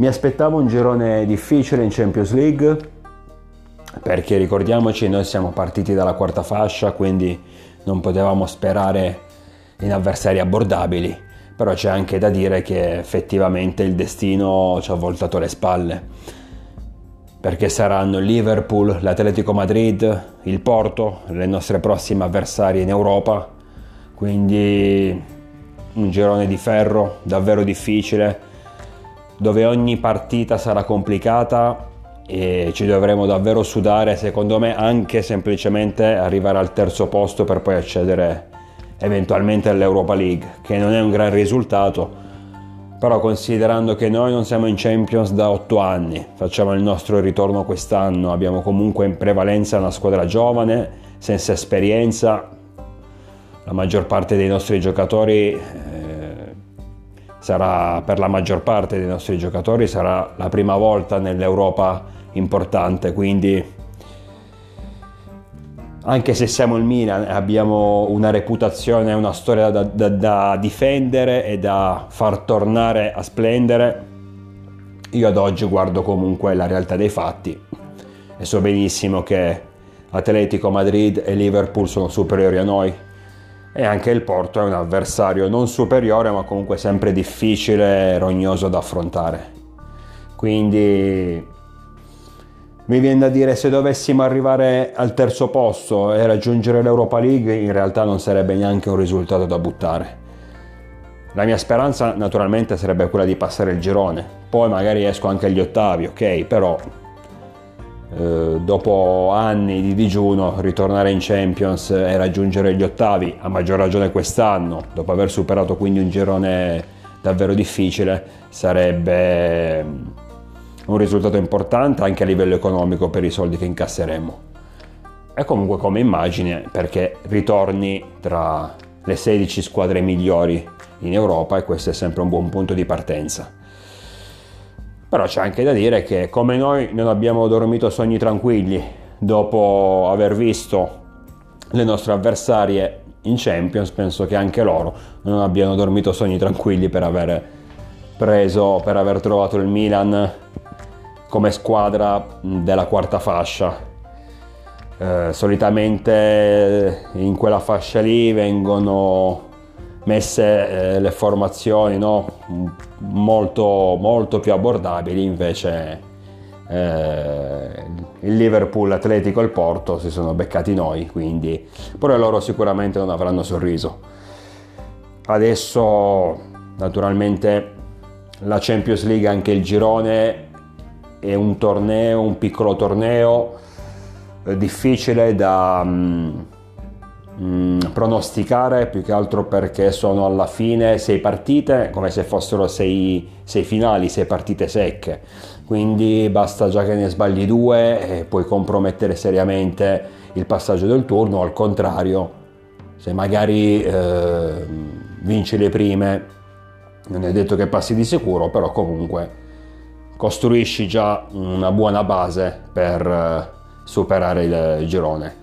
Mi aspettavo un girone difficile in Champions League perché ricordiamoci noi siamo partiti dalla quarta fascia quindi non potevamo sperare in avversari abbordabili però c'è anche da dire che effettivamente il destino ci ha voltato le spalle perché saranno Liverpool, l'Atletico Madrid, il Porto, le nostre prossime avversarie in Europa quindi un girone di ferro davvero difficile dove ogni partita sarà complicata e ci dovremo davvero sudare, secondo me, anche semplicemente arrivare al terzo posto per poi accedere eventualmente all'Europa League, che non è un gran risultato, però considerando che noi non siamo in Champions da otto anni, facciamo il nostro ritorno quest'anno, abbiamo comunque in prevalenza una squadra giovane, senza esperienza, la maggior parte dei nostri giocatori sarà per la maggior parte dei nostri giocatori sarà la prima volta nell'Europa importante, quindi anche se siamo il Milan e abbiamo una reputazione, una storia da, da, da, difendere e da far tornare a splendere, io ad oggi guardo comunque la realtà dei fatti e so benissimo che Atletico Madrid e Liverpool sono superiori a noi e anche il Porto è un avversario non superiore ma comunque sempre difficile e rognoso da affrontare. Quindi mi viene da dire se dovessimo arrivare al terzo posto e raggiungere l'Europa League in realtà non sarebbe neanche un risultato da buttare. La mia speranza naturalmente sarebbe quella di passare il girone, poi magari esco anche agli ottavi, ok, però eh, dopo anni di digiuno ritornare in Champions e raggiungere gli ottavi, a maggior ragione quest'anno, dopo aver superato quindi un girone davvero difficile, sarebbe mm, un risultato importante anche a livello economico per i soldi che incasseremo. E comunque come immagine perché ritorni tra le 16 squadre migliori in Europa e questo è sempre un buon punto di partenza. Però c'è anche da dire che come noi non abbiamo dormito sogni tranquilli dopo aver visto le nostre avversarie in Champions, penso che anche loro non abbiano dormito sogni tranquilli per aver preso, per aver trovato il Milan come squadra della quarta fascia. Eh, solitamente in quella fascia lì vengono messe eh, le formazioni no? molto, molto più abbordabili, invece eh, il Liverpool, l'Atletico e il Porto si sono beccati noi, quindi pure loro sicuramente non avranno sorriso. Adesso naturalmente la Champions League, anche il girone, è un torneo, un piccolo torneo eh, difficile da... Mm, Mm, pronosticare più che altro perché sono alla fine sei partite come se fossero sei, sei finali, sei partite secche. Quindi basta già che ne sbagli due e puoi compromettere seriamente il passaggio del turno al contrario se magari eh, vinci le prime non è detto che passi di sicuro però comunque costruisci già una buona base per eh, superare il girone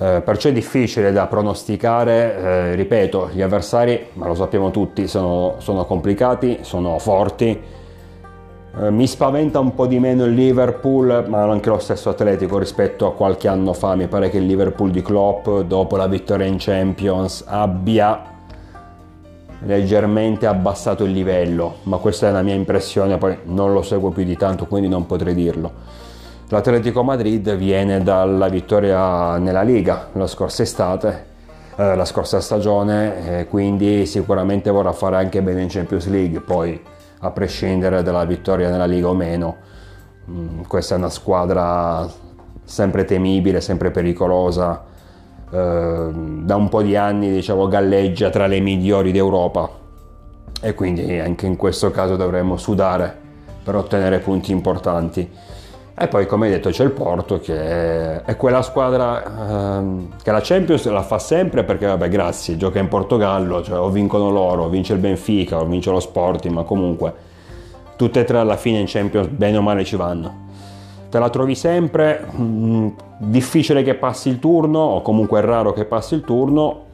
eh, perciò è difficile da pronosticare, eh, ripeto, gli avversari, ma lo sappiamo tutti, sono, sono complicati, sono forti. Eh, mi spaventa un po' di meno il Liverpool, ma anche lo stesso Atletico rispetto a qualche anno fa. Mi pare che il Liverpool di Klopp, dopo la vittoria in Champions, abbia leggermente abbassato il livello, ma questa è la mia impressione, poi non lo seguo più di tanto, quindi non potrei dirlo. L'Atletico Madrid viene dalla vittoria nella Liga la scorsa estate, eh, la scorsa stagione, eh, quindi sicuramente vorrà fare anche bene in Champions League, poi a prescindere dalla vittoria nella Liga o meno, mh, mm, questa è una squadra sempre temibile, sempre pericolosa, eh, da un po' di anni diciamo galleggia tra le migliori d'Europa e quindi anche in questo caso dovremmo sudare per ottenere punti importanti. E poi, come hai detto, c'è il Porto che è quella squadra ehm, che la Champions la fa sempre perché, vabbè, grazie, gioca in Portogallo, cioè o vincono loro, o vince il Benfica, o vince lo Sporting, ma comunque tutte e tre alla fine in Champions bene o male ci vanno. Te la trovi sempre, mh, mm, difficile che passi il turno, o comunque è raro che passi il turno,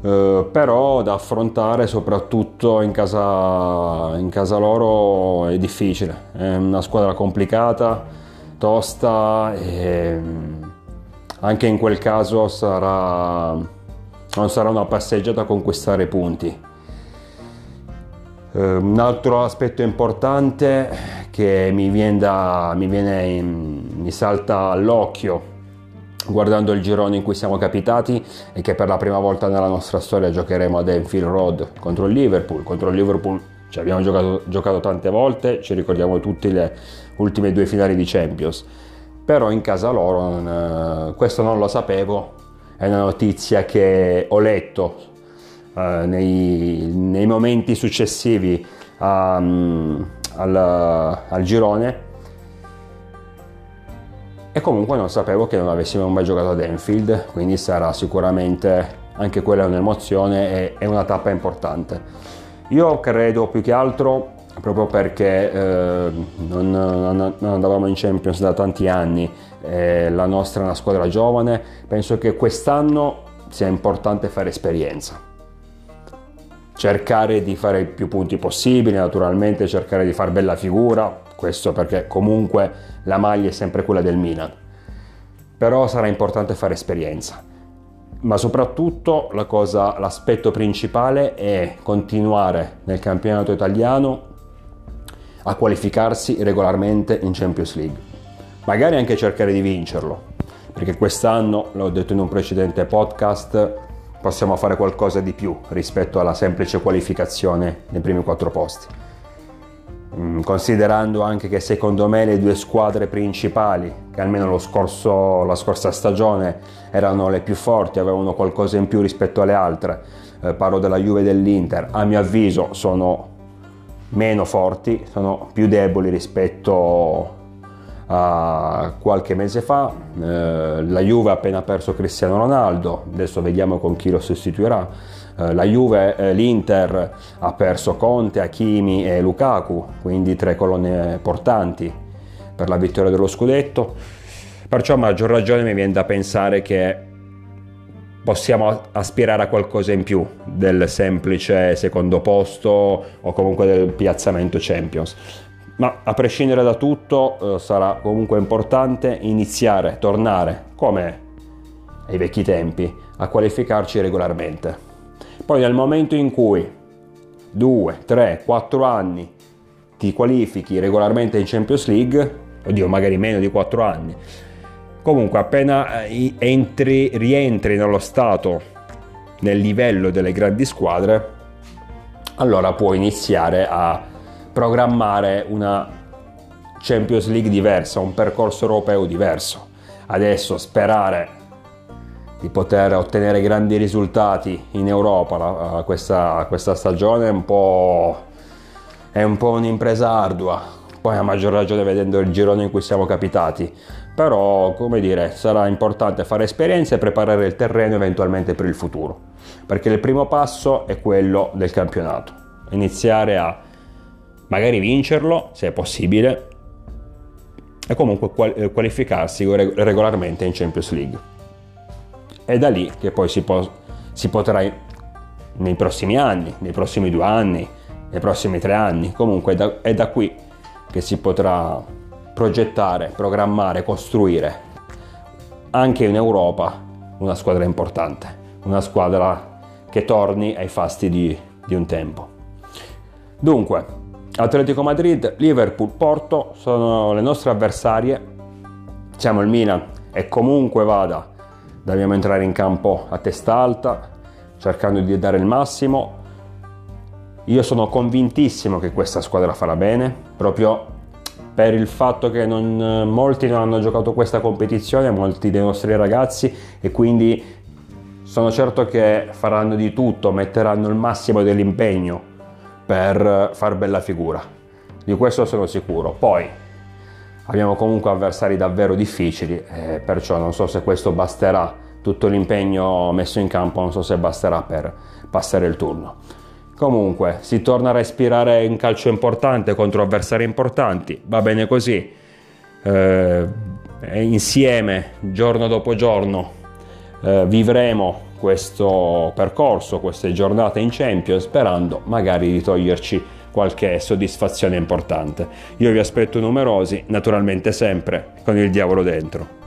eh, però da affrontare soprattutto in casa, in casa loro è difficile, è una squadra complicata, tosta e mm, anche in quel caso sarà, non sarà una passeggiata a conquistare punti. Uh, un altro aspetto importante che mi viene, da, mi, viene in, mi salta all'occhio guardando il girone in cui siamo capitati e che per la prima volta nella nostra storia giocheremo ad Enfield Road contro il Liverpool. Contro il Liverpool ci abbiamo giocato, giocato tante volte, ci ricordiamo tutte le ultime due finali di Champions, però in casa loro non, questo non lo sapevo, è una notizia che ho letto uh, nei, nei, momenti successivi um, al, al girone. E comunque non sapevo che non avessimo mai giocato ad Enfield, quindi sarà sicuramente anche quella un'emozione e, una tappa importante. Io credo più che altro, proprio perché eh, non, non, non, andavamo in Champions da tanti anni, eh, la nostra è una squadra giovane, penso che quest'anno sia importante fare esperienza. Cercare di fare i più punti possibili, naturalmente cercare di fare bella figura, questo perché comunque la maglia è sempre quella del Milan. Però sarà importante fare esperienza. Ma soprattutto la cosa, l'aspetto principale è continuare nel campionato italiano a qualificarsi regolarmente in Champions League. Magari anche cercare di vincerlo, perché quest'anno, l'ho detto in un precedente podcast, possiamo fare qualcosa di più rispetto alla semplice qualificazione nei primi quattro posti. Mm, considerando anche che secondo me le due squadre principali, che almeno scorso, la scorsa stagione erano le più forti, avevano qualcosa in più rispetto alle altre, eh, parlo della Juve e dell'Inter, a mio avviso sono meno forti, sono più deboli rispetto a qualche mese fa. Eh, la Juve ha appena perso Cristiano Ronaldo, adesso vediamo con chi lo sostituirà la Juve, eh, l'Inter ha perso Conte, Hakimi e Lukaku, quindi tre colonne portanti per la vittoria dello scudetto. Perciò a maggior ragione mi viene da pensare che possiamo aspirare a qualcosa in più del semplice secondo posto o comunque del piazzamento Champions. Ma a prescindere da tutto eh, sarà comunque importante iniziare, tornare come ai vecchi tempi, a qualificarci regolarmente. Poi nel momento in cui 2, 3, 4 anni ti qualifichi regolarmente in Champions League, oddio magari meno di 4 anni, comunque appena eh, entri, rientri nello stato, nel livello delle grandi squadre, allora puoi iniziare a programmare una Champions League diversa, un percorso europeo diverso. Adesso sperare di poter ottenere grandi risultati in Europa la, questa, questa, stagione è un, è un po' un'impresa ardua, poi a maggior ragione vedendo il girone in cui siamo capitati, però come dire sarà importante fare esperienza e preparare il terreno eventualmente per il futuro, perché il primo passo è quello del campionato, iniziare a magari vincerlo se è possibile e comunque qualificarsi regolarmente in Champions League. È da lì che poi si, può, si potrà nei prossimi anni, nei prossimi due anni, nei prossimi tre anni, comunque è da, è da qui che si potrà progettare, programmare, costruire anche in Europa una squadra importante, una squadra che torni ai fasti di, di un tempo. Dunque, Atletico Madrid, Liverpool, Porto sono le nostre avversarie. Siamo il Milan e comunque vada dobbiamo entrare in campo a testa alta, cercando di dare il massimo. Io sono convintissimo che questa squadra farà bene, proprio per il fatto che non, molti non hanno giocato questa competizione, molti dei nostri ragazzi, e quindi sono certo che faranno di tutto, metteranno il massimo dell'impegno per far bella figura. Di questo sono sicuro. Poi Abbiamo comunque avversari davvero difficili, eh, perciò non so se questo basterà, tutto l'impegno messo in campo non so se basterà per passare il turno. Comunque si torna a respirare in calcio importante contro avversari importanti, va bene così. Eh, insieme, giorno dopo giorno, eh, vivremo questo percorso, queste giornate in Champions, sperando magari di toglierci qualche soddisfazione importante. Io vi aspetto numerosi, naturalmente sempre con il diavolo dentro.